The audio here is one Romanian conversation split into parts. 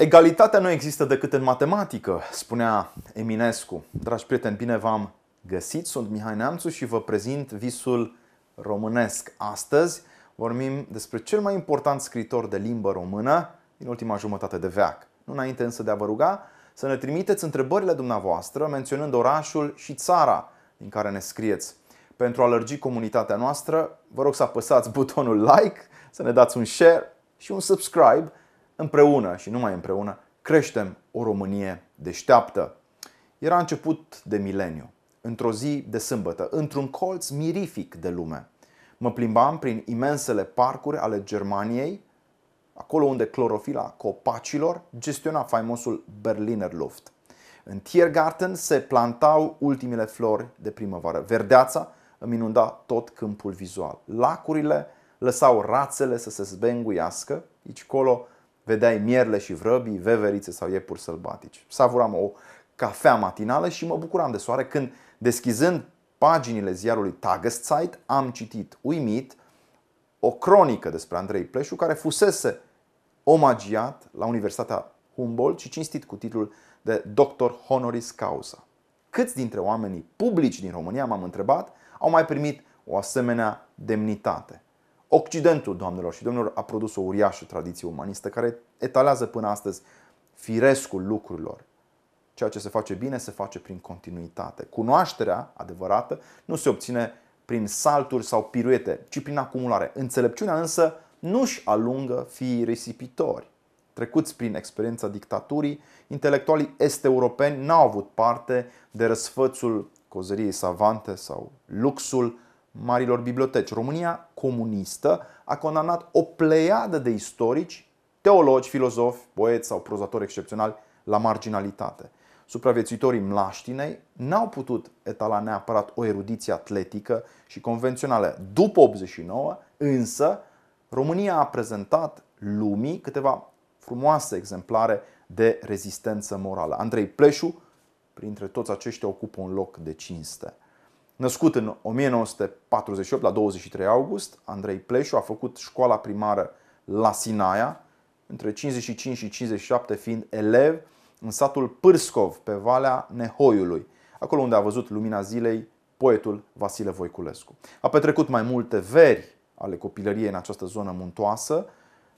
Egalitatea nu există decât în matematică, spunea Eminescu. Dragi prieteni, bine v-am găsit. Sunt Mihai Neamțu și vă prezint visul românesc. Astăzi vorbim despre cel mai important scritor de limbă română din ultima jumătate de veac. Nu înainte însă de a vă ruga să ne trimiteți întrebările dumneavoastră menționând orașul și țara din care ne scrieți. Pentru a lărgi comunitatea noastră, vă rog să apăsați butonul like, să ne dați un share și un subscribe împreună și numai împreună, creștem o Românie deșteaptă. Era început de mileniu, într-o zi de sâmbătă, într-un colț mirific de lume. Mă plimbam prin imensele parcuri ale Germaniei, acolo unde clorofila copacilor gestiona faimosul Berliner Luft. În Tiergarten se plantau ultimele flori de primăvară. Verdeața îmi inunda tot câmpul vizual. Lacurile lăsau rațele să se zbenguiască, aici colo vedeai mierle și vrăbii, veverițe sau iepuri sălbatici. Savuram o cafea matinală și mă bucuram de soare când, deschizând paginile ziarului Tageszeit, am citit uimit o cronică despre Andrei Pleșu care fusese omagiat la Universitatea Humboldt și cinstit cu titlul de Doctor Honoris Causa. Câți dintre oamenii publici din România, m-am întrebat, au mai primit o asemenea demnitate? Occidentul, doamnelor și domnilor, a produs o uriașă tradiție umanistă care etalează până astăzi firescul lucrurilor. Ceea ce se face bine se face prin continuitate. Cunoașterea adevărată nu se obține prin salturi sau piruete, ci prin acumulare. Înțelepciunea însă nu-și alungă fiii risipitori. Trecuți prin experiența dictaturii, intelectualii est-europeni n-au avut parte de răsfățul cozăriei savante sau luxul marilor biblioteci. România comunistă a condamnat o pleiadă de istorici, teologi, filozofi, poeți sau prozatori excepționali la marginalitate. Supraviețuitorii mlaștinei n-au putut etala neapărat o erudiție atletică și convențională. După 89, însă, România a prezentat lumii câteva frumoase exemplare de rezistență morală. Andrei Pleșu, printre toți aceștia, ocupă un loc de cinste. Născut în 1948, la 23 august, Andrei Pleșu a făcut școala primară la Sinaia, între 55 și 57 fiind elev în satul Pârscov, pe Valea Nehoiului, acolo unde a văzut lumina zilei poetul Vasile Voiculescu. A petrecut mai multe veri ale copilăriei în această zonă muntoasă,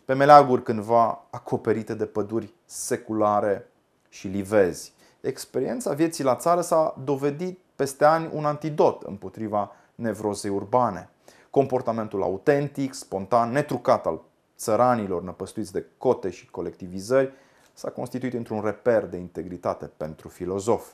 pe meleaguri cândva acoperite de păduri seculare și livezi. Experiența vieții la țară s-a dovedit peste ani un antidot împotriva nevrozei urbane. Comportamentul autentic, spontan, netrucat al țăranilor năpăstuiți de cote și colectivizări s-a constituit într-un reper de integritate pentru filozof.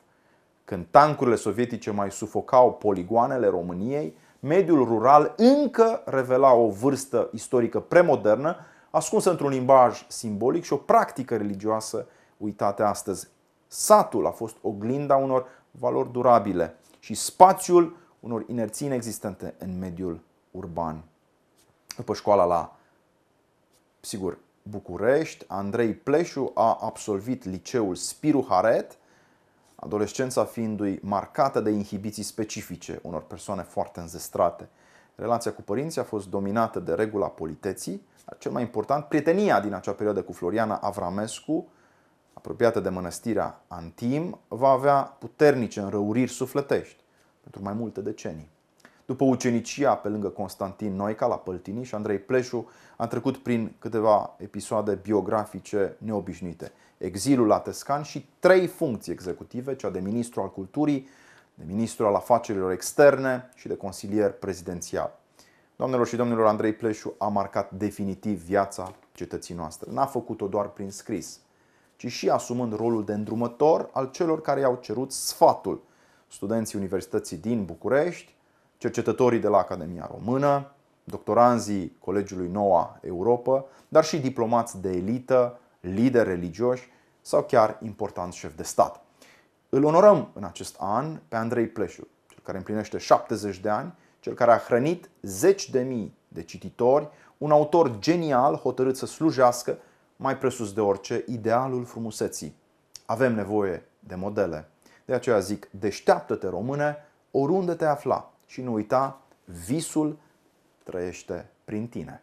Când tancurile sovietice mai sufocau poligoanele României, mediul rural încă revela o vârstă istorică premodernă, ascunsă într-un limbaj simbolic și o practică religioasă uitate astăzi. Satul a fost oglinda unor valori durabile și spațiul unor inerții inexistente în mediul urban. După școala la, sigur, București, Andrei Pleșu a absolvit liceul Spiru Haret, adolescența fiindu-i marcată de inhibiții specifice unor persoane foarte înzestrate. Relația cu părinții a fost dominată de regula politeții, dar cel mai important, prietenia din acea perioadă cu Floriana Avramescu, apropiată de mănăstirea Antim, va avea puternice înrăuriri sufletești pentru mai multe decenii. După ucenicia pe lângă Constantin Noica la Păltini și Andrei Pleșu a trecut prin câteva episoade biografice neobișnuite. Exilul la Tescan și trei funcții executive, cea de ministru al culturii, de ministru al afacerilor externe și de consilier prezidențial. Doamnelor și domnilor, Andrei Pleșu a marcat definitiv viața cetății noastre. N-a făcut-o doar prin scris, ci și asumând rolul de îndrumător al celor care i-au cerut sfatul. Studenții Universității din București, cercetătorii de la Academia Română, doctoranzii Colegiului Noua Europa, dar și diplomați de elită, lideri religioși sau chiar importanți șefi de stat. Îl onorăm în acest an pe Andrei Pleșu, cel care împlinește 70 de ani, cel care a hrănit zeci de mii de cititori, un autor genial hotărât să slujească mai presus de orice, idealul frumuseții. Avem nevoie de modele. De aceea zic, deșteaptă-te române oriunde te afla și nu uita, visul trăiește prin tine.